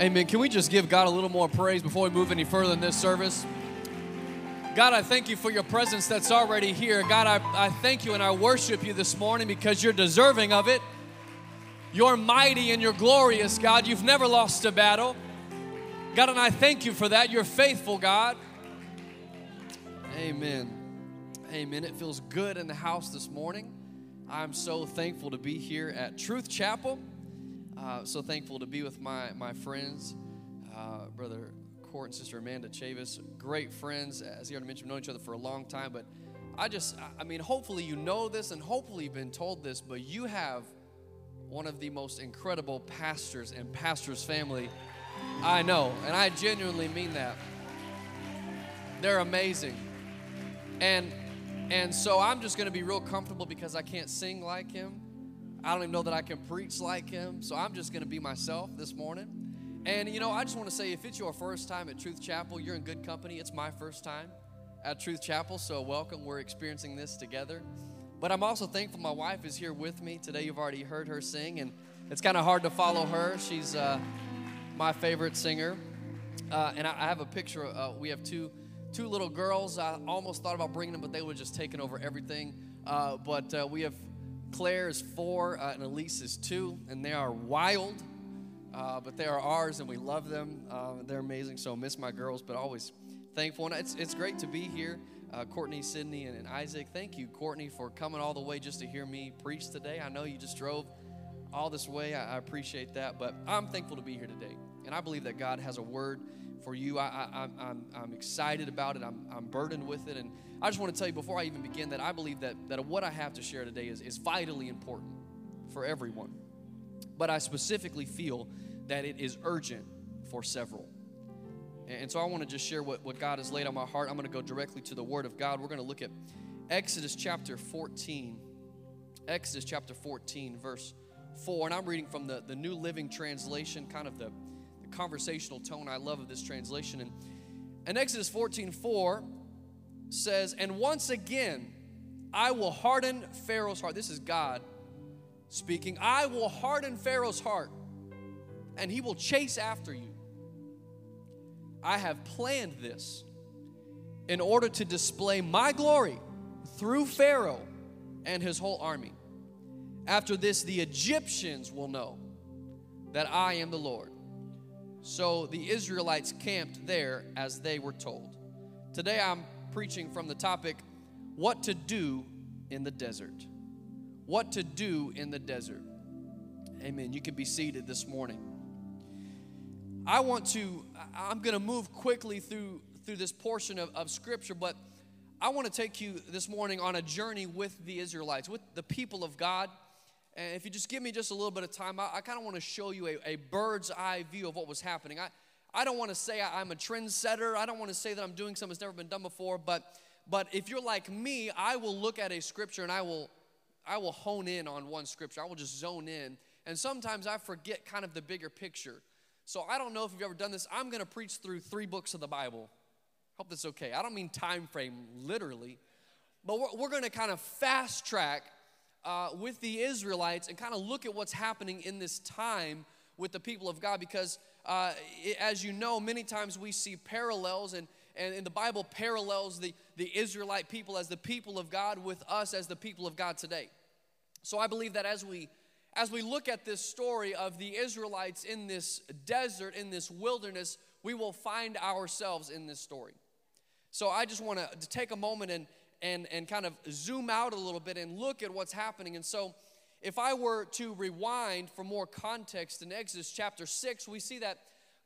Amen. Can we just give God a little more praise before we move any further in this service? God, I thank you for your presence that's already here. God, I, I thank you and I worship you this morning because you're deserving of it. You're mighty and you're glorious, God. You've never lost a battle. God, and I thank you for that. You're faithful, God. Amen. Amen. It feels good in the house this morning. I'm so thankful to be here at Truth Chapel. Uh, so thankful to be with my, my friends, uh, Brother Cord and Sister Amanda Chavis. Great friends, as he already mentioned, known each other for a long time. But I just, I mean, hopefully you know this and hopefully you've been told this, but you have one of the most incredible pastors and pastors' family I know. And I genuinely mean that. They're amazing. And and so I'm just going to be real comfortable because I can't sing like him. I don't even know that I can preach like him. So I'm just going to be myself this morning. And you know, I just want to say if it's your first time at Truth Chapel, you're in good company. It's my first time at Truth Chapel, so welcome. We're experiencing this together. But I'm also thankful my wife is here with me. Today you've already heard her sing, and it's kind of hard to follow her. She's uh, my favorite singer. Uh, and I, I, have a picture. Uh, we have two two little girls. I almost thought about bringing them, but they would just taken over everything. Uh, but uh, we have Claire is four uh, and Elise is two, and they are wild, uh, but they are ours, and we love them. Uh, they're amazing. So miss my girls, but always thankful. And it's it's great to be here. Uh, Courtney, Sydney, and, and, Isaac. Thank you, Courtney, for coming all the way just to hear me preach today. I know you just drove all this way. I, I appreciate that, but I'm thankful to be here today, and I believe that God has a word for you. I, I, I'm, I'm excited about it. I'm, I'm burdened with it. And I just want to tell you before I even begin that I believe that, that what I have to share today is, is vitally important for everyone. But I specifically feel that it is urgent for several. And so I want to just share what, what God has laid on my heart. I'm going to go directly to the Word of God. We're going to look at Exodus chapter 14. Exodus chapter 14, verse 4. And I'm reading from the, the New Living Translation, kind of the conversational tone I love of this translation. And, and Exodus 14 4 says, And once again, I will harden Pharaoh's heart. This is God speaking. I will harden Pharaoh's heart, and he will chase after you. I have planned this in order to display my glory through Pharaoh and his whole army. After this, the Egyptians will know that I am the Lord. So the Israelites camped there as they were told. Today I'm preaching from the topic what to do in the desert. What to do in the desert. Amen. You can be seated this morning. I want to, I'm going to move quickly through, through this portion of, of Scripture, but I want to take you this morning on a journey with the Israelites, with the people of God. And if you just give me just a little bit of time, I, I kind of want to show you a, a, bird's eye view of what was happening. I, I don't want to say I, am a trendsetter. I don't want to say that I'm doing something that's never been done before. But, but if you're like me, I will look at a scripture and I will, I will hone in on one scripture. I will just zone in. And sometimes I forget kind of the bigger picture. So I don't know if you've ever done this. I'm going to preach through three books of the Bible. Hope that's okay. I don't mean time frame literally, but we're, we're going to kind of fast track uh, with the Israelites and kind of look at what's happening in this time with the people of God because, uh, it, as you know, many times we see parallels and and in the Bible parallels the, the Israelite people as the people of God with us as the people of God today. So I believe that as we as we look at this story of the Israelites in this desert, in this wilderness, we will find ourselves in this story. So I just want to take a moment and and, and kind of zoom out a little bit and look at what's happening. And so, if I were to rewind for more context in Exodus chapter 6, we see that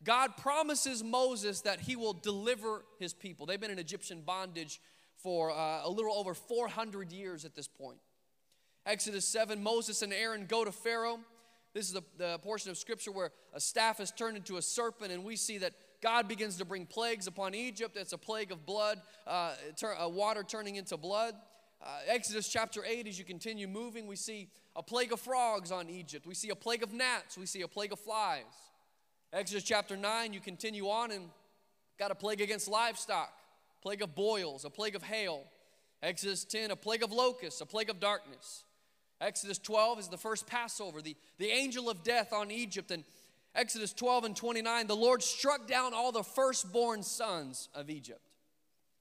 God promises Moses that he will deliver his people. They've been in Egyptian bondage for uh, a little over 400 years at this point. Exodus 7, Moses and Aaron go to Pharaoh. This is the, the portion of scripture where a staff is turned into a serpent, and we see that God begins to bring plagues upon Egypt. It's a plague of blood, uh, tur- uh, water turning into blood. Uh, Exodus chapter 8, as you continue moving, we see a plague of frogs on Egypt. We see a plague of gnats. We see a plague of flies. Exodus chapter 9, you continue on and got a plague against livestock, plague of boils, a plague of hail. Exodus 10, a plague of locusts, a plague of darkness. Exodus 12 is the first Passover, the, the angel of death on Egypt. And Exodus 12 and 29, the Lord struck down all the firstborn sons of Egypt.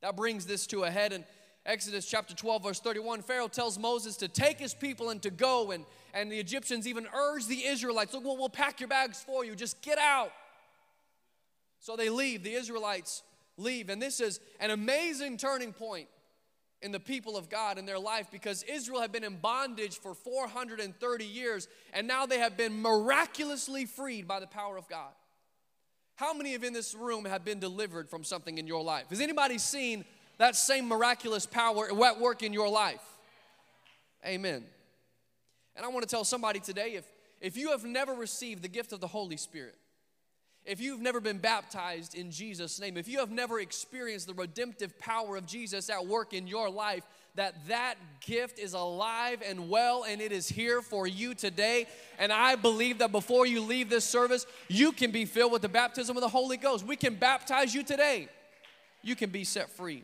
That brings this to a head. in Exodus chapter 12, verse 31, Pharaoh tells Moses to take his people and to go. And, and the Egyptians even urge the Israelites, look, we'll, we'll pack your bags for you, just get out. So they leave, the Israelites leave. And this is an amazing turning point in the people of God in their life because Israel had been in bondage for 430 years and now they have been miraculously freed by the power of God. How many of in this room have been delivered from something in your life? Has anybody seen that same miraculous power at work in your life. Amen. And I want to tell somebody today if, if you have never received the gift of the Holy Spirit, if you've never been baptized in Jesus' name, if you have never experienced the redemptive power of Jesus at work in your life, that that gift is alive and well and it is here for you today. And I believe that before you leave this service, you can be filled with the baptism of the Holy Ghost. We can baptize you today. You can be set free.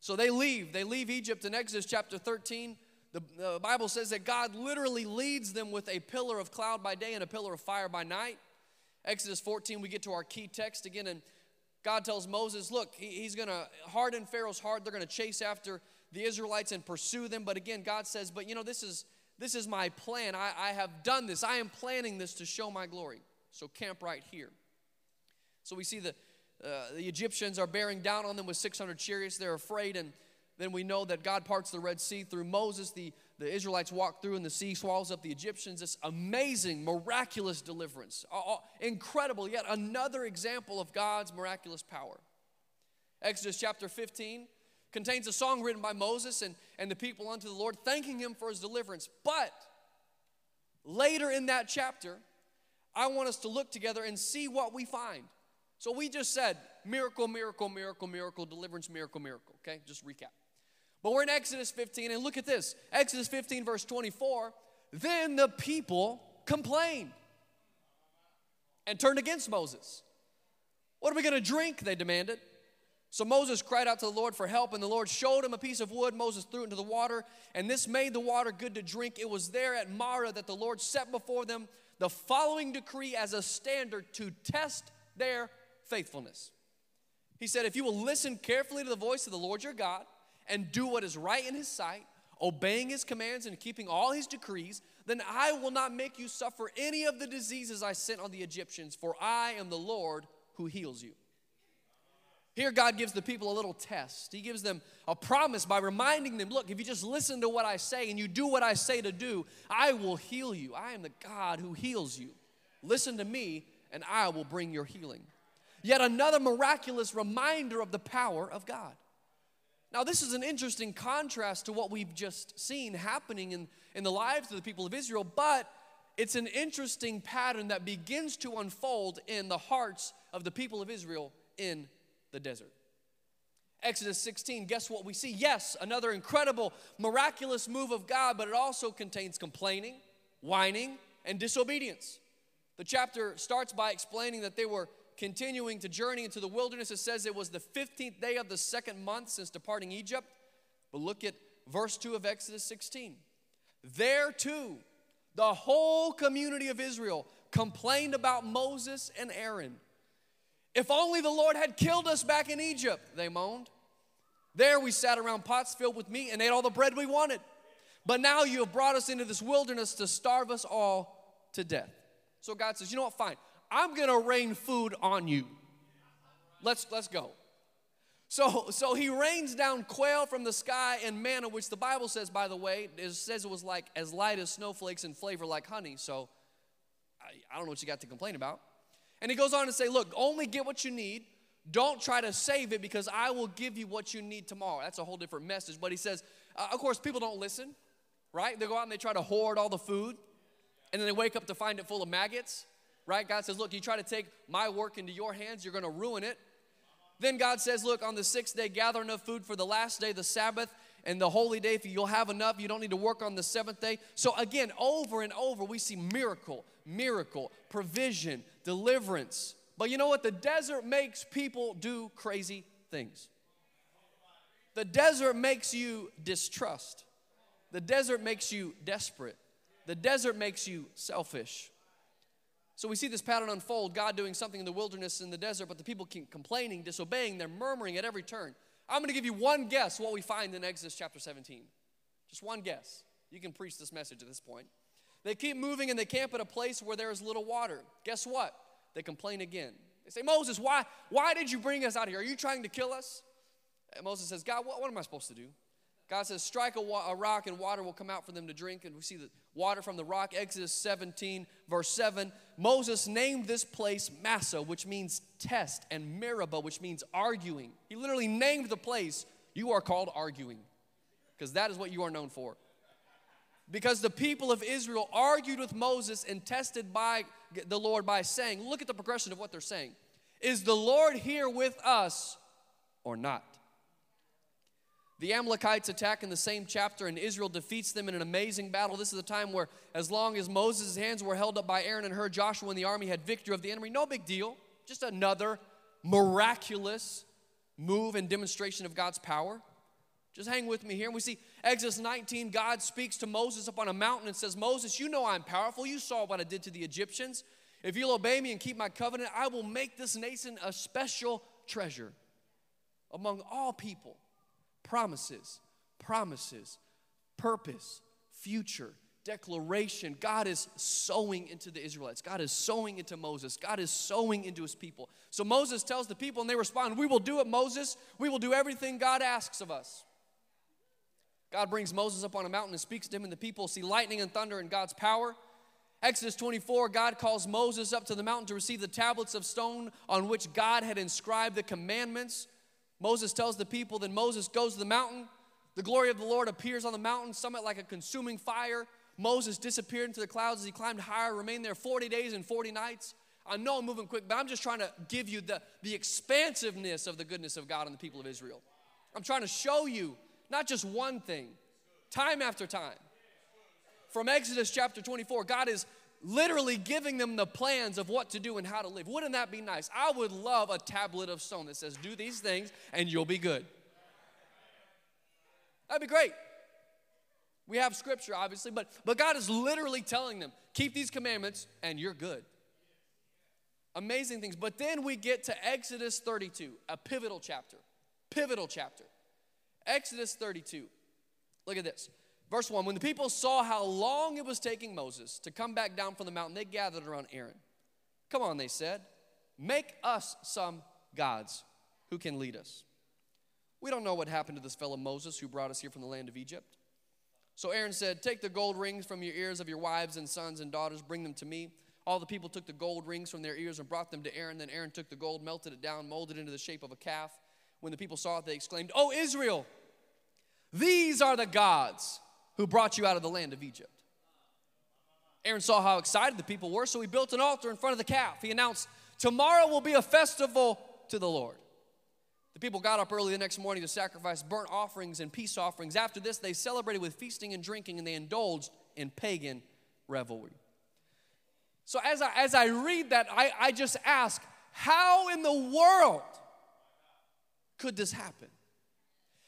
So they leave. They leave Egypt in Exodus chapter 13. The, the, Bible says that God literally leads them with a pillar of cloud by day and a pillar of fire by night. Exodus 14, we get to our key text again, and God tells Moses, Look, he, he's going to harden Pharaoh's heart. They're going to chase after the Israelites and pursue them. But again, God says, But you know, this is, this is my plan. I, I have done this. I am planning this to show my glory. So camp right here. So we see the, uh, the Egyptians are bearing down on them with 600 chariots. They're afraid, and then we know that God parts the Red Sea through Moses. The, the Israelites walk through, and the sea swallows up the Egyptians. This amazing, miraculous deliverance. incredible. Yet another example of God's miraculous power. Exodus chapter 15 contains a song written by Moses and, and the people unto the Lord, thanking him for his deliverance. But later in that chapter, I want us to look together and see what we find. So we just said miracle, miracle, miracle, miracle, deliverance, miracle, miracle. Okay, just recap. But we're in Exodus 15, and look at this Exodus 15, verse 24. Then the people complained and turned against Moses. What are we going to drink? They demanded. So Moses cried out to the Lord for help, and the Lord showed him a piece of wood. Moses threw it into the water, and this made the water good to drink. It was there at Marah that the Lord set before them the following decree as a standard to test their faithfulness. He said, If you will listen carefully to the voice of the Lord your God and do what is right in his sight, obeying his commands and keeping all his decrees, then I will not make you suffer any of the diseases I sent on the Egyptians, for I am the Lord who heals you. Here, God gives the people a little test. He gives them a promise by reminding them look, if you just listen to what I say and you do what I say to do, I will heal you. I am the God who heals you. Listen to me, and I will bring your healing. Yet another miraculous reminder of the power of God. Now, this is an interesting contrast to what we've just seen happening in, in the lives of the people of Israel, but it's an interesting pattern that begins to unfold in the hearts of the people of Israel in the desert. Exodus 16, guess what we see? Yes, another incredible, miraculous move of God, but it also contains complaining, whining, and disobedience. The chapter starts by explaining that they were continuing to journey into the wilderness. It says it was the 15th day of the second month since departing Egypt. But look at verse 2 of Exodus 16. There too, the whole community of Israel complained about Moses and Aaron. If only the Lord had killed us back in Egypt, they moaned. There we sat around pots filled with meat and ate all the bread we wanted. But now you have brought us into this wilderness to starve us all to death. So God says, you know what, fine. I'm going to rain food on you. Let's, let's go. So, so he rains down quail from the sky and manna, which the Bible says, by the way, it says it was like as light as snowflakes and flavor like honey. So I, I don't know what you got to complain about. And he goes on to say, look, only get what you need. Don't try to save it because I will give you what you need tomorrow. That's a whole different message. But he says, uh, of course, people don't listen, right? They go out and they try to hoard all the food, and then they wake up to find it full of maggots. Right? God says, Look, you try to take my work into your hands, you're going to ruin it. Then God says, Look, on the sixth day, gather enough food for the last day, the Sabbath, and the holy day. If you'll have enough, you don't need to work on the seventh day. So, again, over and over, we see miracle, miracle, provision, deliverance. But you know what? The desert makes people do crazy things. The desert makes you distrust. The desert makes you desperate. The desert makes you selfish. So we see this pattern unfold God doing something in the wilderness in the desert, but the people keep complaining, disobeying, they're murmuring at every turn. I'm going to give you one guess what we find in Exodus chapter 17. Just one guess. You can preach this message at this point. They keep moving and they camp at a place where there is little water. Guess what? They complain again. They say, Moses, why, why did you bring us out here? Are you trying to kill us? And Moses says, God, what, what am I supposed to do? God says, strike a, wa- a, rock and water will come out for them to drink. And we see the water from the rock. Exodus 17, verse 7. Moses named this place Massah, which means test, and Meribah, which means arguing. He literally named the place. You are called arguing, because that is what you are known for. Because the people of Israel argued with Moses and tested by the Lord by saying, Look at the progression of what they're saying. Is the Lord here with us or not? The Amalekites attack in the same chapter, and Israel defeats them in an amazing battle. This is the time where, as long as Moses' hands were held up by Aaron and Hur, Joshua and the army had victory of the enemy. No big deal. Just another miraculous move and demonstration of God's power. Just hang with me here. And we see Exodus 19, God speaks to Moses up on a mountain and says, Moses, you know I'm powerful. You saw what I did to the Egyptians. If you'll obey me and keep my covenant, I will make this nation a special treasure among all people promises, promises, purpose, future, declaration. God is sowing into the Israelites. God is sowing into Moses. God is sowing into his people. So Moses tells the people, and they respond, We will do it, Moses. We will do everything God asks of us. God brings Moses up on a mountain and speaks to him, and the people see lightning and thunder and God's power. Exodus 24, God calls Moses up to the mountain to receive the tablets of stone on which God had inscribed the commandments Moses tells the people, then Moses goes to the mountain. The glory of the Lord appears on the mountain summit like a consuming fire. Moses disappeared into the clouds as he climbed higher, remained there 40 days and 40 nights. I know I'm moving quick, but I'm just trying to give you the, the expansiveness of the goodness of God and the people of Israel. I'm trying to show you not just one thing, time after time. From Exodus chapter 24, God is literally giving them the plans of what to do and how to live. Wouldn't that be nice? I would love a tablet of stone that says, Do these things and you'll be good. That'd be great. We have scripture, obviously, but, but God is literally telling them, Keep these commandments and you're good. Amazing things. But then we get to Exodus 32, a pivotal chapter. Pivotal chapter. Exodus 32. Look at this. Verse 1 When the people saw how long it was taking Moses to come back down from the mountain, they gathered around Aaron. Come on, they said, make us some gods who can lead us. We don't know what happened to this fellow Moses who brought us here from the land of Egypt. So Aaron said, Take the gold rings from your ears of your wives and sons and daughters, bring them to me. All the people took the gold rings from their ears and brought them to Aaron. Then Aaron took the gold, melted it down, molded it into the shape of a calf. When the people saw it, they exclaimed, Oh, Israel, these are the gods who brought you out of the land of Egypt. Aaron saw how excited the people were, so he built an altar in front of the calf. He announced, Tomorrow will be a festival to the Lord. The people got up early the next morning to sacrifice burnt offerings and peace offerings. After this, they celebrated with feasting and drinking, and they indulged in pagan revelry. So, as I, as I read that, I, I just ask, how in the world could this happen?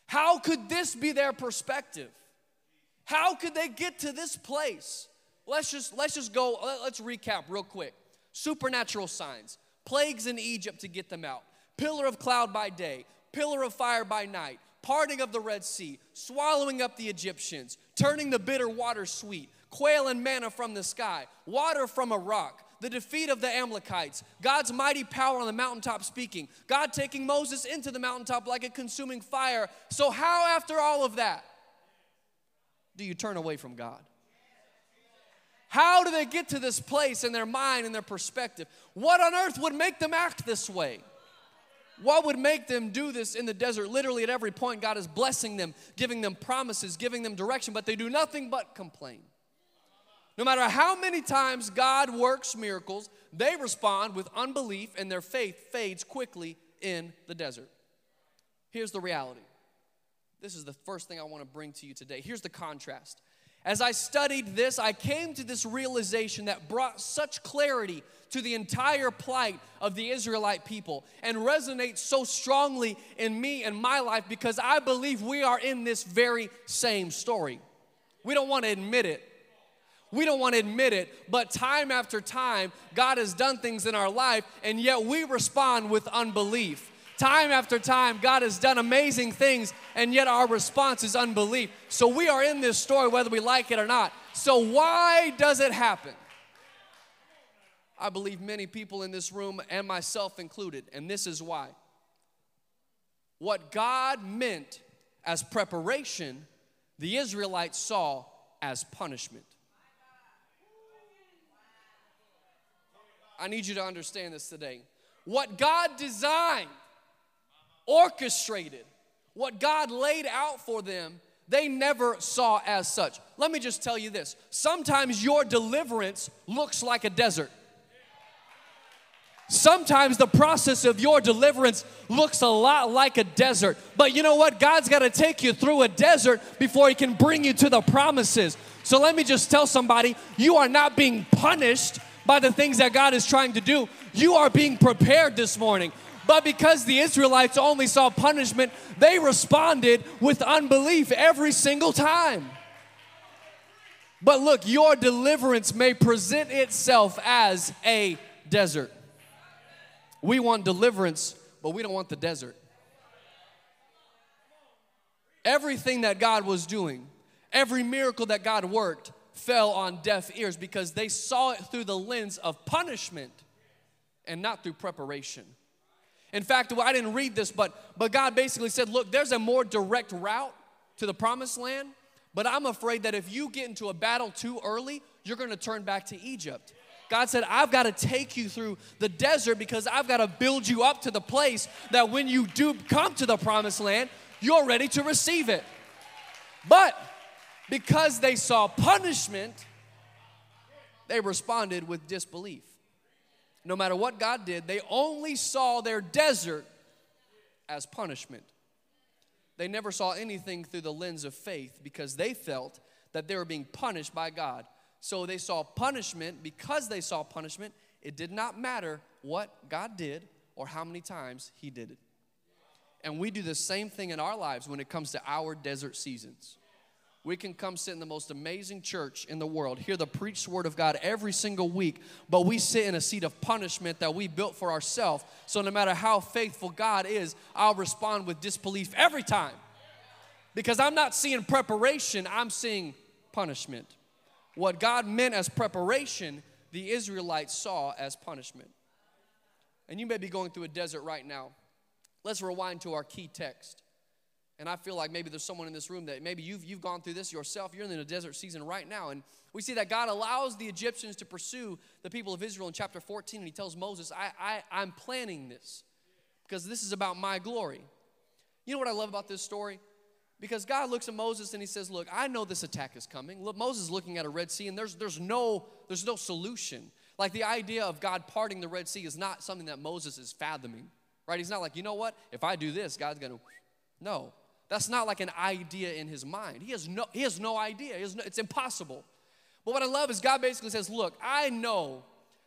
How could this be their perspective? How could they get to this place? Let's just let's just go let's recap real quick. Supernatural signs, plagues in Egypt to get them out. Pillar of cloud by day, pillar of fire by night, parting of the Red Sea, swallowing up the Egyptians, turning the bitter water sweet, quail and manna from the sky, water from a rock, the defeat of the Amalekites, God's mighty power on the mountaintop speaking, God taking Moses into the mountaintop like a consuming fire. So, how, after all of that, do you turn away from God? How do they get to this place in their mind and their perspective? What on earth would make them act this way? What would make them do this in the desert? Literally, at every point, God is blessing them, giving them promises, giving them direction, but they do nothing but complain. No matter how many times God works miracles, they respond with unbelief and their faith fades quickly in the desert. Here's the reality. This is the first thing I want to bring to you today. Here's the contrast. As I studied this, I came to this realization that brought such clarity to the entire plight of the Israelite people and resonates so strongly in me and my life because I believe we are in this very same story. We don't want to admit it. We don't want to admit it, but time after time, God has done things in our life, and yet we respond with unbelief. Time after time, God has done amazing things, and yet our response is unbelief. So we are in this story whether we like it or not. So, why does it happen? I believe many people in this room, and myself included, and this is why. What God meant as preparation, the Israelites saw as punishment. I need you to understand this today. What God designed orchestrated, what God laid out for them, they never saw as such. Let me just tell you this sometimes your deliverance looks like a desert. Sometimes the process of your deliverance looks a lot like a desert. But you know what? God's got to take you through a desert before He can bring you to the promises. So let me just tell somebody you are not being punished by the things that God is trying to do. You are being prepared this morning. But because the Israelites only saw punishment, they responded with unbelief every single time. But look, your deliverance may present itself as a desert. We want deliverance, but we don't want the desert. Everything that God was doing, every miracle that God worked, fell on deaf ears because they saw it through the lens of punishment and not through preparation. In fact, I didn't read this, but, but God basically said, Look, there's a more direct route to the promised land, but I'm afraid that if you get into a battle too early, you're gonna turn back to Egypt. God said, I've got to take you through the desert because I've got to build you up to the place that when you do come to the promised land, you're ready to receive it. But because they saw punishment, they responded with disbelief no matter what God did, they only saw their desert as punishment. They never saw anything through the lens of faith because they felt that they were being punished by God. So they saw punishment. Because they saw punishment, it did not matter what God did or how many times He did it. And we do the same thing in our lives when it comes to our desert seasons. We can come sit in the most amazing church in the world, hear the preached word of God every single week, but we sit in a seat of punishment that we built for ourselves. So no matter how faithful God is, I'll respond with disbelief every time. Because I'm not seeing preparation, I'm seeing punishment. What God meant as preparation, the Israelites saw as punishment. And you may be going through a desert right now. Let's rewind to our key text. And I feel like maybe there's someone in this room that maybe you've, you've gone through this yourself. You're in a desert season right now. And we see that God allows the Egyptians to pursue the people of Israel in chapter 14. And he tells Moses, I, I, I'm planning this because this is about my glory. You know what I love about this story? Because God looks at Moses and he says, Look, I know this attack is coming. Look, Moses is looking at a Red Sea and there's, there's, no, there's no solution. Like the idea of God parting the Red Sea is not something that Moses is fathoming, right? He's not like, you know what? If I do this, God's gonna. No. That's not like an idea in his mind. He has no, he has no idea. Has no, it's impossible. But what I love is God basically says, Look, I know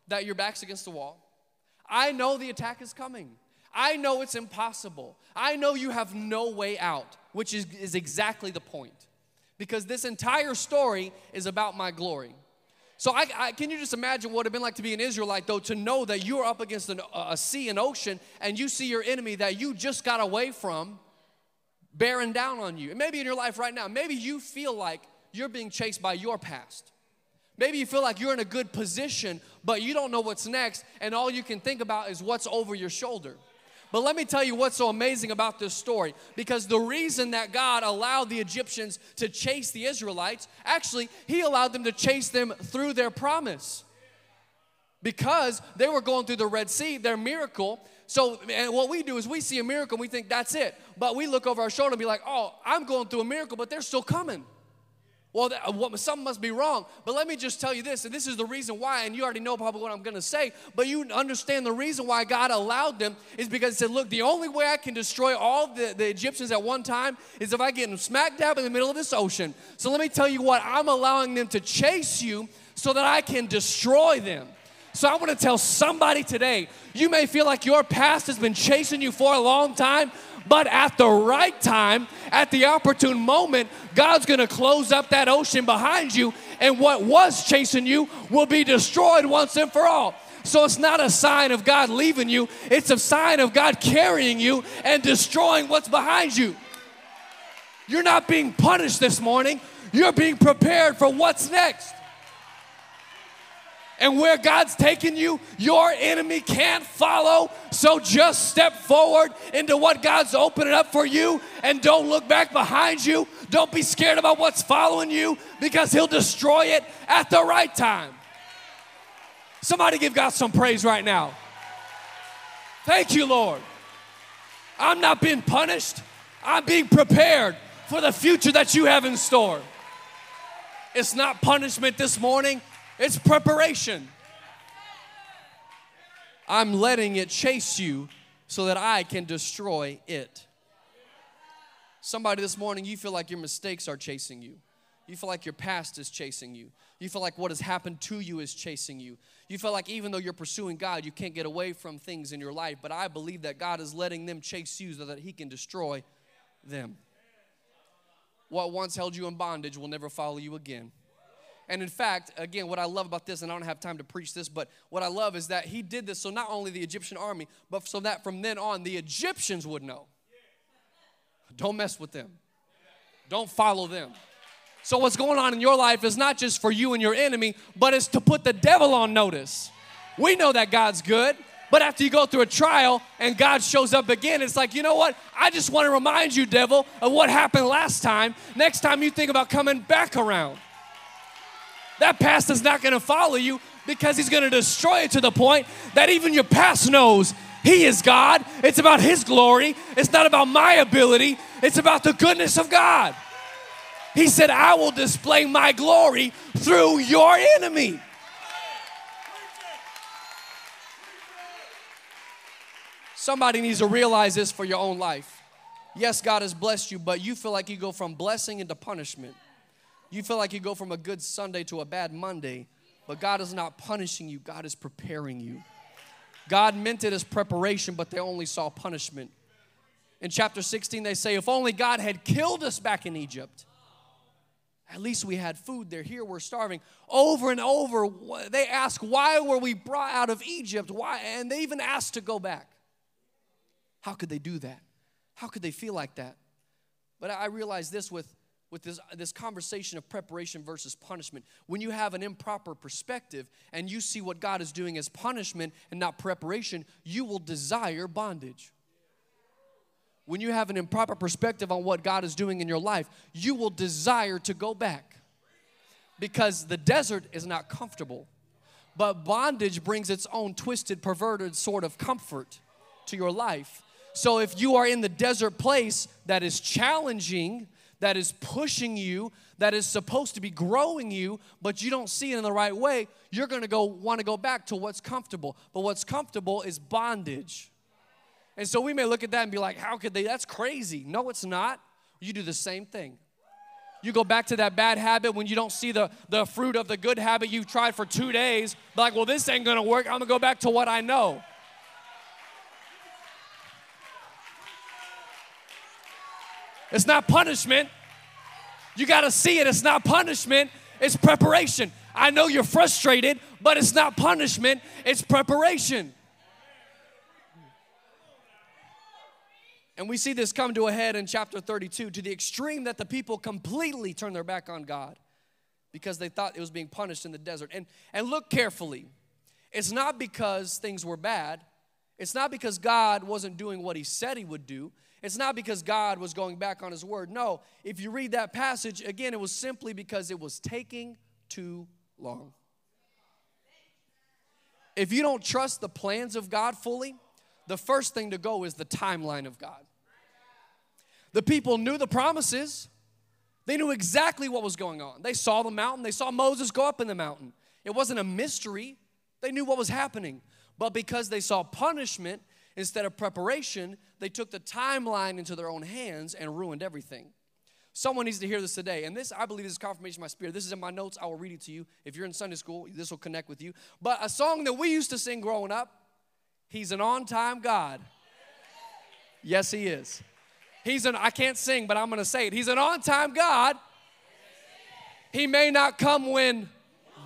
that your back's against the wall. I know the attack is coming. I know it's impossible. I know you have no way out, which is, is exactly the point. Because this entire story is about my glory. So, I, I, can you just imagine what it would have been like to be an Israelite, though, to know that you're up against an, a sea, an ocean, and you see your enemy that you just got away from bearing down on you. And maybe in your life right now, maybe you feel like you're being chased by your past. Maybe you feel like you're in a good position, but you don't know what's next, and all you can think about is what's over your shoulder. But let me tell you what's so amazing about this story. Because the reason that God allowed the Egyptians to chase the Israelites, actually, He allowed them to chase them through their promise. Because they were going through the Red Sea, their miracle, so, what we do is we see a miracle and we think that's it. But we look over our shoulder and be like, oh, I'm going through a miracle, but they're still coming. Well, that, uh, what, something must be wrong. But let me just tell you this, and this is the reason why, and you already know probably what I'm going to say, but you understand the reason why God allowed them is because He said, look, the only way I can destroy all the, the Egyptians at one time is if I get them smack dab in the middle of this ocean. So let me tell you what, I'm allowing them to chase you so that I can destroy them. So I want to tell somebody today, you may feel like your past has been chasing you for a long time, but at the right time, at the opportune moment, God's gonna close up that ocean behind you, and what was chasing you will be destroyed once and for all. So it's not a sign of God leaving you, it's a sign of God carrying you and destroying what's behind you. You're not being punished this morning, you're being prepared for what's next and where God's taking you, your enemy can't follow. So just step forward into what God's opening up for you and don't look back behind you. Don't be scared about what's following you because He'll destroy it at the right time. Somebody give God some praise right now. Thank you, Lord. I'm not being punished, I'm being prepared for the future that you have in store. It's not punishment this morning, it's preparation. I'm letting it chase you so that I can destroy it. Somebody this morning, you feel like your mistakes are chasing you. You feel like your past is chasing you. You feel like what has happened to you is chasing you. You feel like even though you're pursuing God, you can't get away from things in your life. But I believe that God is letting them chase you so that He can destroy them. What once held you in bondage will never follow you again. And in fact, again, what I love about this, and I don't have time to preach this, but what I love is that he did this so not only the Egyptian army, but so that from then on the Egyptians would know. Don't mess with them, don't follow them. So, what's going on in your life is not just for you and your enemy, but it's to put the devil on notice. We know that God's good, but after you go through a trial and God shows up again, it's like, you know what? I just want to remind you, devil, of what happened last time. Next time you think about coming back around that past is not going to follow you because he's going to destroy it to the point that even your past knows he is God. It's about his glory. It's not about my ability. It's about the goodness of God. He said, I will display my glory through your enemy. Somebody needs to realize this for your own life. Yes, God has blessed you, but you feel like you go from blessing into punishment. You feel like you go from a good Sunday to a bad Monday, but God is not punishing you, God is preparing you. God meant it as preparation, but they only saw punishment. In chapter 16, they say, If only God had killed us back in Egypt, at least we had food there. Here we're starving. Over and over, they ask, Why were we brought out of Egypt? Why? And they even asked to go back. How could they do that? How could they feel like that? But I realize this with with this, this conversation of preparation versus punishment. When you have an improper perspective and you see what God is doing as punishment and not preparation, you will desire bondage. When you have an improper perspective on what God is doing in your life, you will desire to go back because the desert is not comfortable. But bondage brings its own twisted, perverted sort of comfort to your life. So if you are in the desert place that is challenging, that is pushing you, that is supposed to be growing you, but you don't see it in the right way, you're going to go want to go back to what's comfortable. But what's comfortable is bondage. And so we may look at that and be like, how could they? That's crazy. No, it's not. You do the same thing. You go back to that bad habit when you don't see the, the fruit of the good habit you've tried for two days. Like, well, this ain't gonna work. I'm gonna go back to what I know. It's not punishment. You got to see it. It's not punishment, it's preparation. I know you're frustrated, but it's not punishment, it's preparation. And we see this come to a head in chapter 32 to the extreme that the people completely turned their back on God because they thought it was being punished in the desert. And, and look carefully. It's not because things were bad, it's not because God wasn't doing what He said He would do. It's not because God was going back on his word. No, if you read that passage, again, it was simply because it was taking too long. If you don't trust the plans of God fully, the first thing to go is the timeline of God. The people knew the promises, They knew exactly what was going on. They saw the mountain, they saw Moses go up in the mountain. It wasn't a mystery, they knew what was happening. But because they saw punishment instead of preparation, they took the timeline into their own hands and ruined everything. Someone needs to hear this today. And this, I believe, is confirmation my spirit. This is in my notes. I will read it to you. If you're in Sunday school, this will connect with you. But a song that we used to sing growing up He's an on time God. Yes, He is. He's an, I can't sing, but I'm going to say it. He's an on time God. He may not come when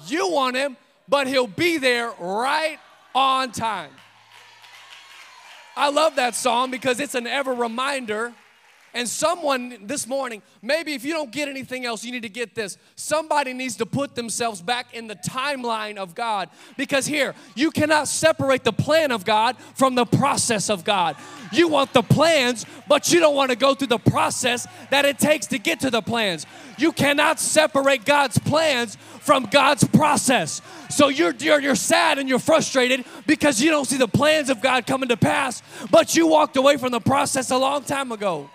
you want Him, but He'll be there right on time. I love that song because it's an ever reminder and someone this morning, maybe if you don't get anything else, you need to get this. Somebody needs to put themselves back in the timeline of God. Because here, you cannot separate the plan of God from the process of God. You want the plans, but you don't want to go through the process that it takes to get to the plans. You cannot separate God's plans from God's process. So you're, you're, you're sad and you're frustrated because you don't see the plans of God coming to pass, but you walked away from the process a long time ago.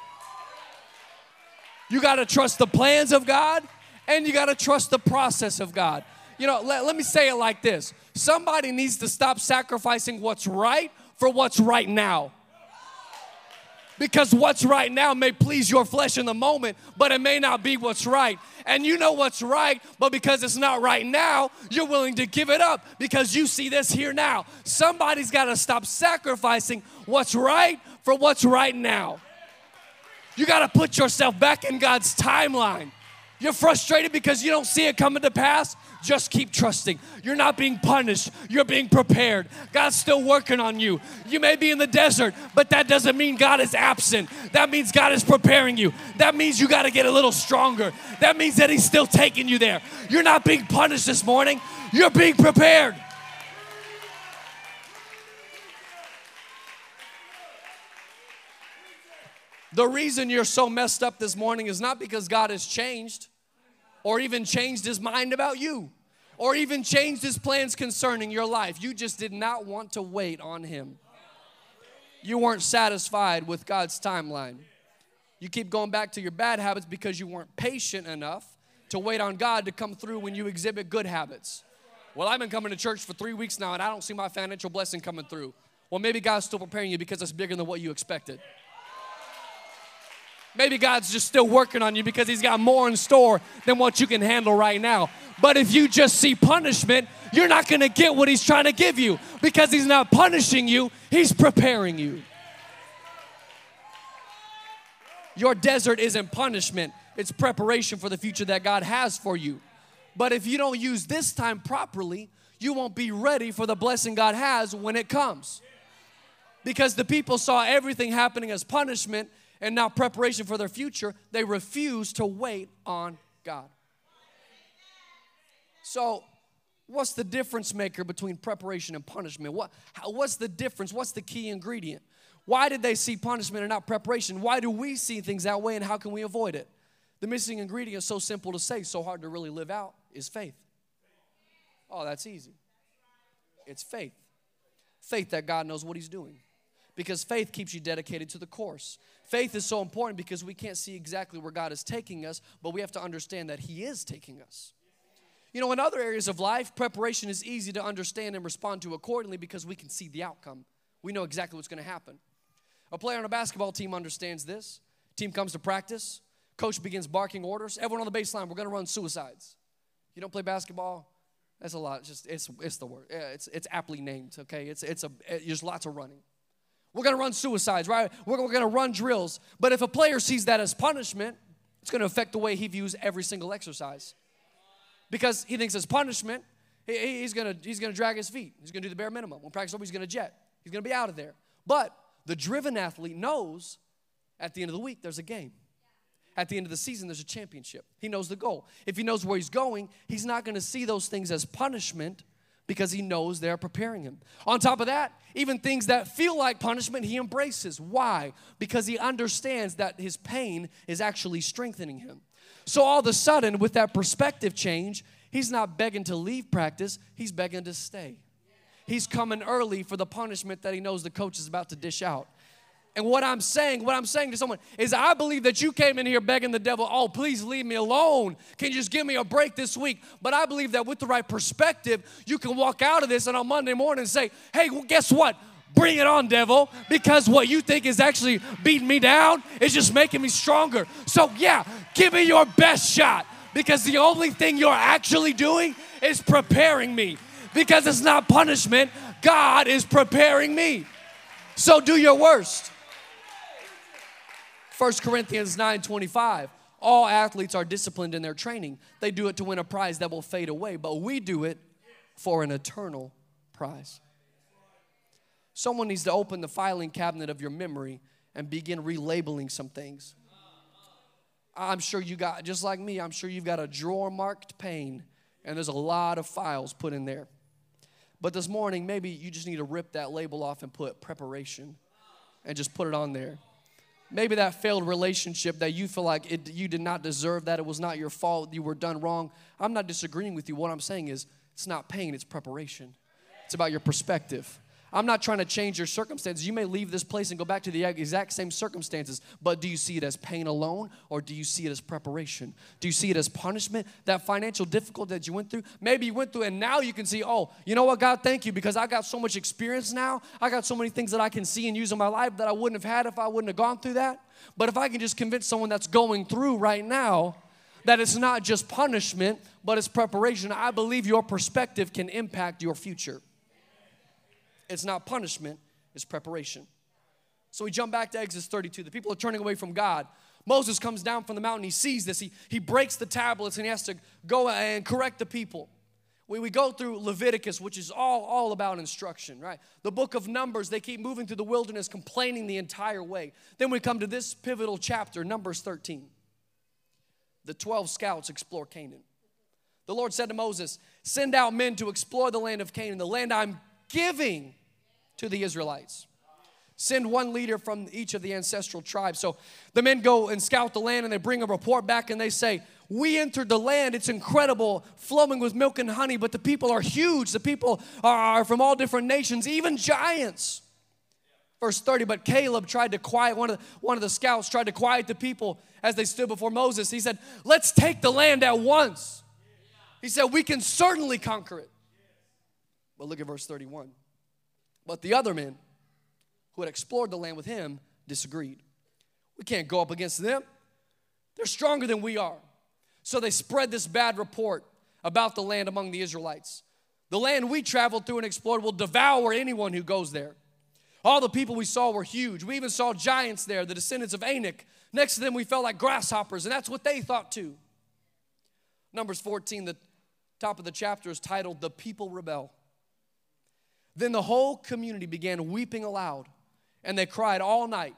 You got to trust the plans of God and you got to trust the process of God. You know, let, let me say it like this somebody needs to stop sacrificing what's right for what's right now. Because what's right now may please your flesh in the moment, but it may not be what's right. And you know what's right, but because it's not right now, you're willing to give it up because you see this here now. Somebody's got to stop sacrificing what's right for what's right now. You got to put yourself back in God's timeline. You're frustrated because you don't see it coming to pass. Just keep trusting. You're not being punished, you're being prepared. God's still working on you. You may be in the desert, but that doesn't mean God is absent. That means God is preparing you. That means you got to get a little stronger. That means that He's still taking you there. You're not being punished this morning, you're being prepared. The reason you're so messed up this morning is not because God has changed or even changed his mind about you or even changed his plans concerning your life. You just did not want to wait on him. You weren't satisfied with God's timeline. You keep going back to your bad habits because you weren't patient enough to wait on God to come through when you exhibit good habits. Well, I've been coming to church for three weeks now and I don't see my financial blessing coming through. Well, maybe God's still preparing you because it's bigger than what you expected. Maybe God's just still working on you because He's got more in store than what you can handle right now. But if you just see punishment, you're not going to get what He's trying to give you because He's not punishing you, He's preparing you. Your desert isn't punishment, it's preparation for the future that God has for you. But if you don't use this time properly, you won't be ready for the blessing God has when it comes. Because the people saw everything happening as punishment and now preparation for their future, they refuse to wait on God. So, what's the difference maker between preparation and punishment? What, how, what's the difference? What's the key ingredient? Why did they see punishment and not preparation? Why do we see things that way and how can we avoid it? The missing ingredient is so simple to say, so hard to really live out is faith. Oh, that's easy. It's faith. Faith that God knows what He's doing. Because faith keeps you dedicated to the course. Faith is so important because we can't see exactly where God is taking us, but we have to understand that He is taking us. You know, in other areas of life, preparation is easy to understand and respond to accordingly because we can see the outcome. We know exactly what's going to happen. A player on a basketball team understands this. Team comes to practice, coach begins barking orders. Everyone on the baseline, we're going to run suicides. You don't play basketball? That's a lot. It's just it's it's the word. It's it's aptly named. Okay, it's it's a it, there's lots of running. We're going to run suicides, right? We're, we're going to run drills. But if a player sees that as punishment, it's going to affect the way he views every single exercise. Because he thinks it's punishment, he, he's going to he's going to drag his feet. He's going to do the bare minimum. When practice over, he's going to jet. He's going to be out of there. But the driven athlete knows at the end of the week there's a game. At the end of the season, there's a championship. He knows the goal. If he knows where he's going, he's not going to see those things as punishment because he knows they're preparing him. On top of that, even things that feel like punishment, he embraces. Why? Because he understands that his pain is actually strengthening him. So all of a sudden, with that perspective change, he's not begging to leave practice, he's begging to stay. He's coming early for the punishment that he knows the coach is about to dish out. And what I'm saying, what I'm saying to someone is, I believe that you came in here begging the devil, oh, please leave me alone. Can you just give me a break this week? But I believe that with the right perspective, you can walk out of this and on Monday morning say, hey, well, guess what? Bring it on, devil, because what you think is actually beating me down is just making me stronger. So, yeah, give me your best shot because the only thing you're actually doing is preparing me because it's not punishment, God is preparing me. So, do your worst. 1 Corinthians 9 25. All athletes are disciplined in their training. They do it to win a prize that will fade away, but we do it for an eternal prize. Someone needs to open the filing cabinet of your memory and begin relabeling some things. I'm sure you got, just like me, I'm sure you've got a drawer marked pain, and there's a lot of files put in there. But this morning, maybe you just need to rip that label off and put preparation and just put it on there. Maybe that failed relationship that you feel like it, you did not deserve that, it was not your fault, you were done wrong. I'm not disagreeing with you. What I'm saying is, it's not pain, it's preparation. It's about your perspective. I'm not trying to change your circumstances. You may leave this place and go back to the exact same circumstances, but do you see it as pain alone or do you see it as preparation? Do you see it as punishment? That financial difficulty that you went through, maybe you went through and now you can see, oh, you know what, God, thank you because I got so much experience now. I got so many things that I can see and use in my life that I wouldn't have had if I wouldn't have gone through that. But if I can just convince someone that's going through right now, that it's not just punishment, but it's preparation. I believe your perspective can impact your future. It's not punishment, it's preparation. So we jump back to Exodus 32. The people are turning away from God. Moses comes down from the mountain. He sees this. He, he breaks the tablets and he has to go and correct the people. We, we go through Leviticus, which is all, all about instruction, right? The book of Numbers, they keep moving through the wilderness, complaining the entire way. Then we come to this pivotal chapter, Numbers 13. The 12 scouts explore Canaan. The Lord said to Moses, Send out men to explore the land of Canaan, the land I'm giving to the Israelites. Send one leader from each of the ancestral tribes. So the men go and scout the land and they bring a report back and they say, We entered the land. It's incredible, flowing with milk and honey, but the people are huge. The people are from all different nations, even giants. Verse 30, but Caleb tried to quiet, one of, the, one of the scouts tried to quiet the people as they stood before Moses. He said, Let's take the land at once. He said, We can certainly conquer it. But look at verse 31. But the other men who had explored the land with him disagreed. We can't go up against them. They're stronger than we are. So they spread this bad report about the land among the Israelites. The land we traveled through and explored will devour anyone who goes there. All the people we saw were huge. We even saw giants there, the descendants of Anak. Next to them, we felt like grasshoppers, and that's what they thought too. Numbers 14, the top of the chapter is titled The People Rebel. Then the whole community began weeping aloud, and they cried all night.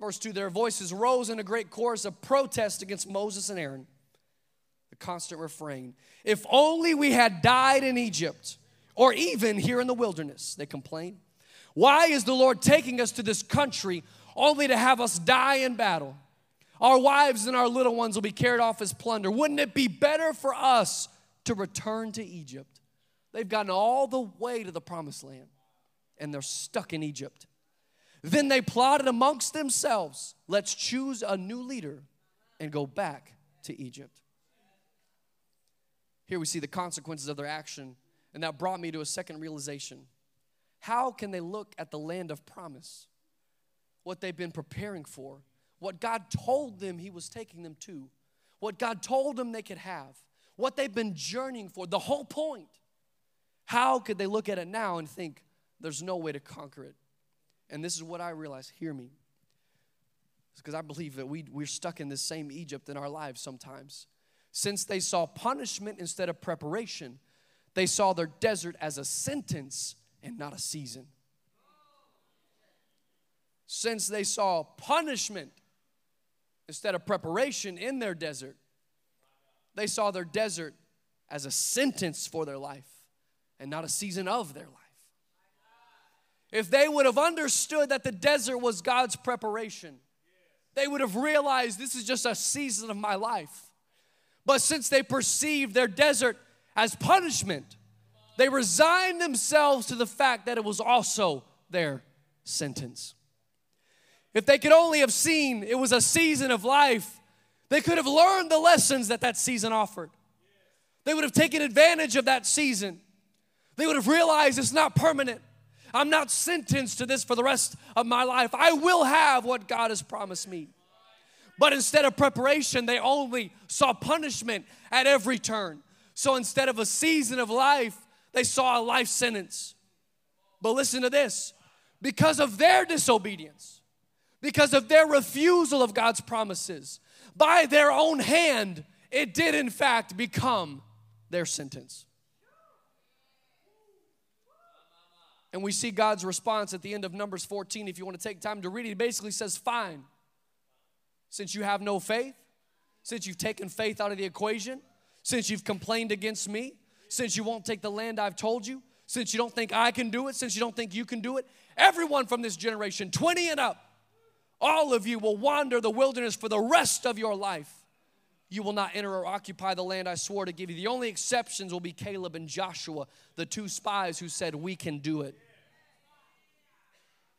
Verse 2 Their voices rose in a great chorus of protest against Moses and Aaron. The constant refrain If only we had died in Egypt, or even here in the wilderness, they complained. Why is the Lord taking us to this country only to have us die in battle? Our wives and our little ones will be carried off as plunder. Wouldn't it be better for us to return to Egypt? They've gotten all the way to the promised land and they're stuck in Egypt. Then they plotted amongst themselves let's choose a new leader and go back to Egypt. Here we see the consequences of their action, and that brought me to a second realization. How can they look at the land of promise, what they've been preparing for, what God told them He was taking them to, what God told them they could have, what they've been journeying for, the whole point? How could they look at it now and think there's no way to conquer it? And this is what I realize. Hear me. Because I believe that we, we're stuck in the same Egypt in our lives sometimes. Since they saw punishment instead of preparation, they saw their desert as a sentence and not a season. Since they saw punishment instead of preparation in their desert, they saw their desert as a sentence for their life and not a season of their life. If they would have understood that the desert was God's preparation, they would have realized this is just a season of my life. But since they perceived their desert as punishment, they resigned themselves to the fact that it was also their sentence. if they could only have seen it was a season of life, they could have learned the lessons that that season offered. They would have taken advantage of that season. They would have realized it's not permanent. I'm not sentenced to this for the rest of my life. I will have what God has promised me. But instead of preparation, they only saw punishment at every turn. So instead of a season of life, they saw a life sentence. But listen to this because of their disobedience, because of their refusal of God's promises, by their own hand, it did in fact become their sentence. And we see God's response at the end of Numbers 14. If you want to take time to read it, he basically says, Fine, since you have no faith, since you've taken faith out of the equation, since you've complained against me, since you won't take the land I've told you, since you don't think I can do it, since you don't think you can do it, everyone from this generation, 20 and up, all of you will wander the wilderness for the rest of your life. You will not enter or occupy the land I swore to give you. The only exceptions will be Caleb and Joshua, the two spies who said, We can do it.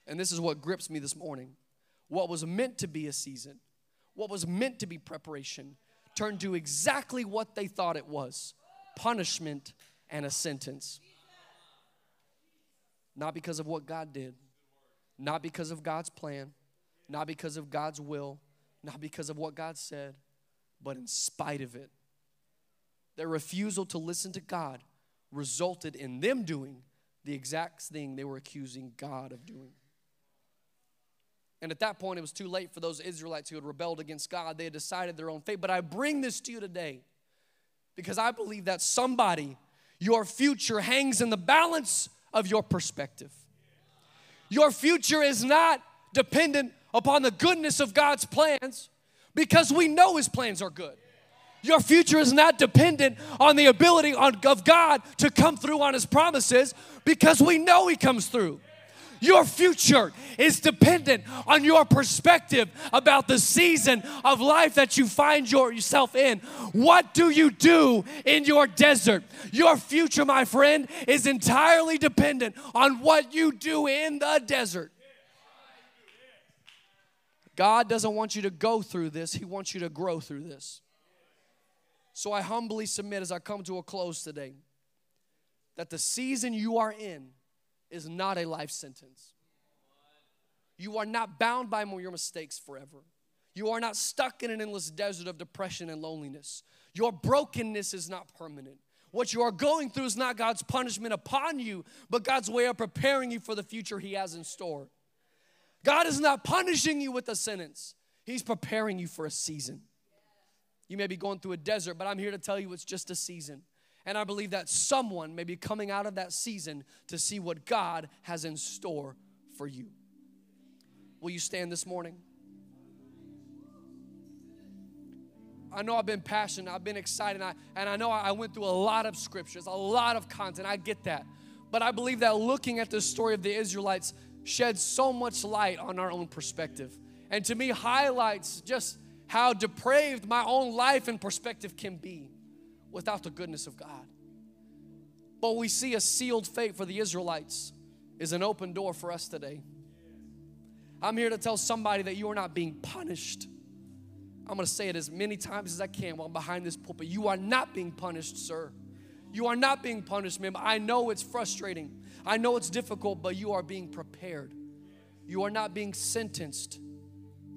And this is what grips me this morning. What was meant to be a season, what was meant to be preparation, turned to exactly what they thought it was punishment and a sentence. Not because of what God did, not because of God's plan, not because of God's will, not because of what God said, but in spite of it. Their refusal to listen to God resulted in them doing the exact thing they were accusing God of doing. And at that point, it was too late for those Israelites who had rebelled against God. They had decided their own fate. But I bring this to you today because I believe that somebody, your future hangs in the balance of your perspective. Your future is not dependent upon the goodness of God's plans because we know His plans are good. Your future is not dependent on the ability of God to come through on His promises because we know He comes through. Your future is dependent on your perspective about the season of life that you find yourself in. What do you do in your desert? Your future, my friend, is entirely dependent on what you do in the desert. God doesn't want you to go through this, He wants you to grow through this. So I humbly submit as I come to a close today that the season you are in is not a life sentence. You are not bound by your mistakes forever. You are not stuck in an endless desert of depression and loneliness. Your brokenness is not permanent. What you are going through is not God's punishment upon you, but God's way of preparing you for the future He has in store. God is not punishing you with a sentence, He's preparing you for a season. You may be going through a desert, but I'm here to tell you it's just a season. And I believe that someone may be coming out of that season to see what God has in store for you. Will you stand this morning? I know I've been passionate, I've been excited, and I, and I know I went through a lot of scriptures, a lot of content. I get that. But I believe that looking at the story of the Israelites sheds so much light on our own perspective. And to me, highlights just how depraved my own life and perspective can be without the goodness of God. But we see a sealed fate for the Israelites is an open door for us today. I'm here to tell somebody that you are not being punished. I'm going to say it as many times as I can while I'm behind this pulpit. You are not being punished, sir. You are not being punished, ma'am. I know it's frustrating. I know it's difficult, but you are being prepared. You are not being sentenced.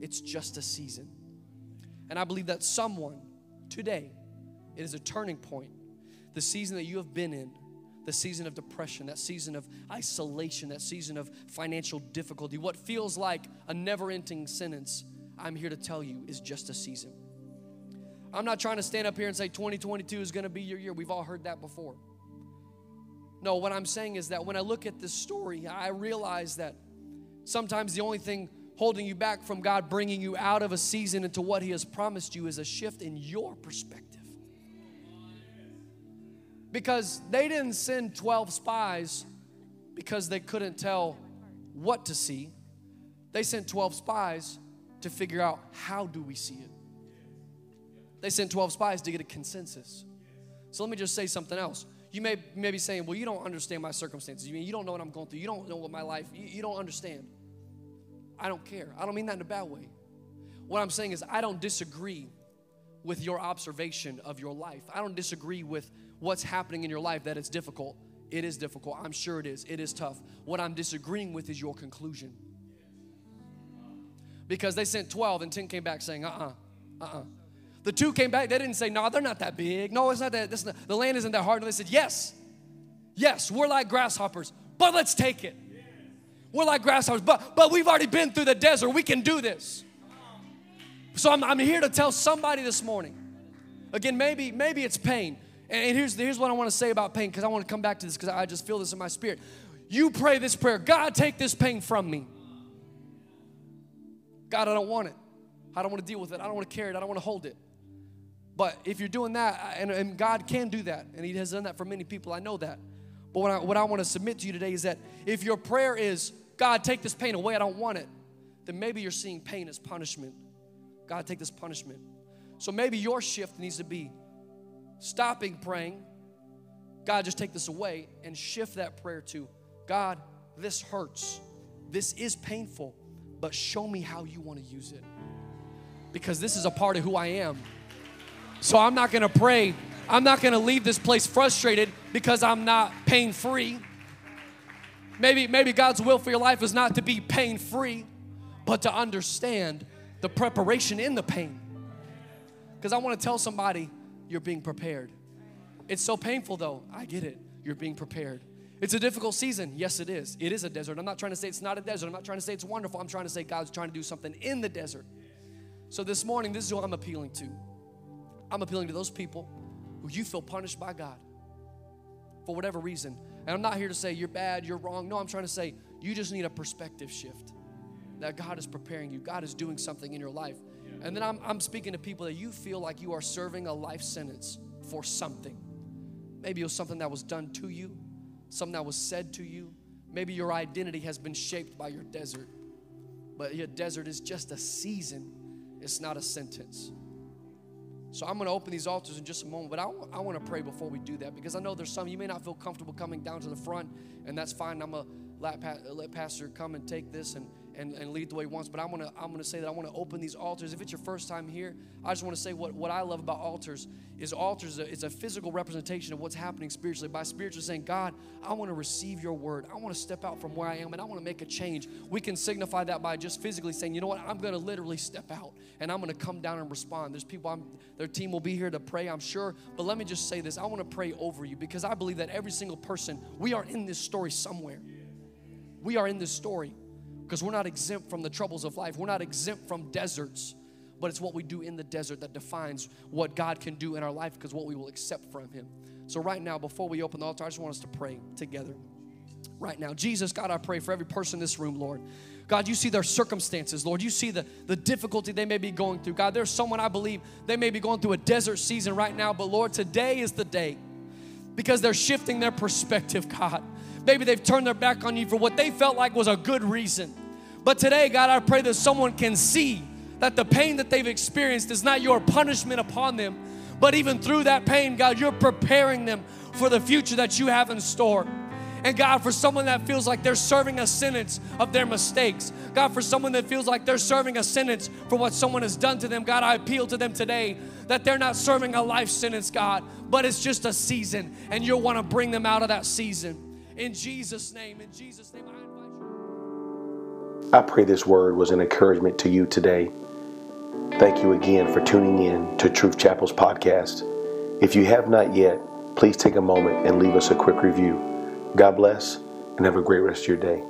It's just a season. And I believe that someone today it is a turning point. The season that you have been in, the season of depression, that season of isolation, that season of financial difficulty, what feels like a never ending sentence, I'm here to tell you is just a season. I'm not trying to stand up here and say 2022 is going to be your year. We've all heard that before. No, what I'm saying is that when I look at this story, I realize that sometimes the only thing holding you back from God bringing you out of a season into what He has promised you is a shift in your perspective. Because they didn't send 12 spies because they couldn't tell what to see. They sent 12 spies to figure out how do we see it. They sent 12 spies to get a consensus. So let me just say something else. You may, may be saying, well, you don't understand my circumstances. You mean you don't know what I'm going through. You don't know what my life, you, you don't understand. I don't care. I don't mean that in a bad way. What I'm saying is, I don't disagree with your observation of your life. I don't disagree with what's happening in your life that it's difficult. It is difficult. I'm sure it is. It is tough. What I'm disagreeing with is your conclusion. Because they sent 12 and 10 came back saying, uh uh-uh, uh, uh-uh. The two came back, they didn't say, no, they're not that big. No, it's not that, this, the land isn't that hard. And they said, yes, yes, we're like grasshoppers, but let's take it. We're like grasshoppers, but, but we've already been through the desert. We can do this. So I'm, I'm here to tell somebody this morning. Again, maybe, maybe it's pain. And here's, here's what I want to say about pain because I want to come back to this because I just feel this in my spirit. You pray this prayer God, take this pain from me. God, I don't want it. I don't want to deal with it. I don't want to carry it. I don't want to hold it. But if you're doing that, and, and God can do that, and He has done that for many people, I know that. But what I, what I want to submit to you today is that if your prayer is, God, take this pain away, I don't want it, then maybe you're seeing pain as punishment. God, take this punishment. So maybe your shift needs to be stopping praying, God, just take this away, and shift that prayer to, God, this hurts. This is painful, but show me how you want to use it. Because this is a part of who I am. So I'm not gonna pray, I'm not gonna leave this place frustrated because I'm not pain free. Maybe, maybe God's will for your life is not to be pain free, but to understand the preparation in the pain. Because I wanna tell somebody, you're being prepared. It's so painful though, I get it. You're being prepared. It's a difficult season. Yes, it is. It is a desert. I'm not trying to say it's not a desert. I'm not trying to say it's wonderful. I'm trying to say God's trying to do something in the desert. So this morning, this is what I'm appealing to. I'm appealing to those people who you feel punished by God for whatever reason. And I'm not here to say you're bad, you're wrong. No, I'm trying to say you just need a perspective shift. That God is preparing you, God is doing something in your life. And then I'm, I'm speaking to people that you feel like you are serving a life sentence for something. Maybe it was something that was done to you, something that was said to you. Maybe your identity has been shaped by your desert. But your desert is just a season, it's not a sentence. So I'm going to open these altars in just a moment, but I, want to pray before we do that because I know there's some you may not feel comfortable coming down to the front, and that's fine. I'm going to let, let Pastor come and take this and and, and lead the way he wants. But I'm gonna I'm gonna say that I want to open these altars. If it's your first time here, I just want to say what, what I love about altars is altars is a, a physical representation of what's happening spiritually. By spiritually saying, God, I want to receive your word. I want to step out from where I am and I want to make a change. We can signify that by just physically saying, you know what, I'm gonna literally step out and I'm gonna come down and respond. There's people I'm, their team will be here to pray, I'm sure. But let me just say this. I want to pray over you because I believe that every single person, we are in this story somewhere. We are in this story because we're not exempt from the troubles of life. We're not exempt from deserts, but it's what we do in the desert that defines what God can do in our life because what we will accept from Him. So, right now, before we open the altar, I just want us to pray together. Right now, Jesus, God, I pray for every person in this room, Lord. God, you see their circumstances, Lord. You see the, the difficulty they may be going through. God, there's someone I believe they may be going through a desert season right now, but Lord, today is the day because they're shifting their perspective, God. Maybe they've turned their back on you for what they felt like was a good reason. But today, God, I pray that someone can see that the pain that they've experienced is not your punishment upon them, but even through that pain, God, you're preparing them for the future that you have in store. And God, for someone that feels like they're serving a sentence of their mistakes, God, for someone that feels like they're serving a sentence for what someone has done to them, God, I appeal to them today that they're not serving a life sentence, God, but it's just a season, and you'll want to bring them out of that season. In Jesus' name, in Jesus' name, I invite you. I pray this word was an encouragement to you today. Thank you again for tuning in to Truth Chapel's podcast. If you have not yet, please take a moment and leave us a quick review. God bless and have a great rest of your day.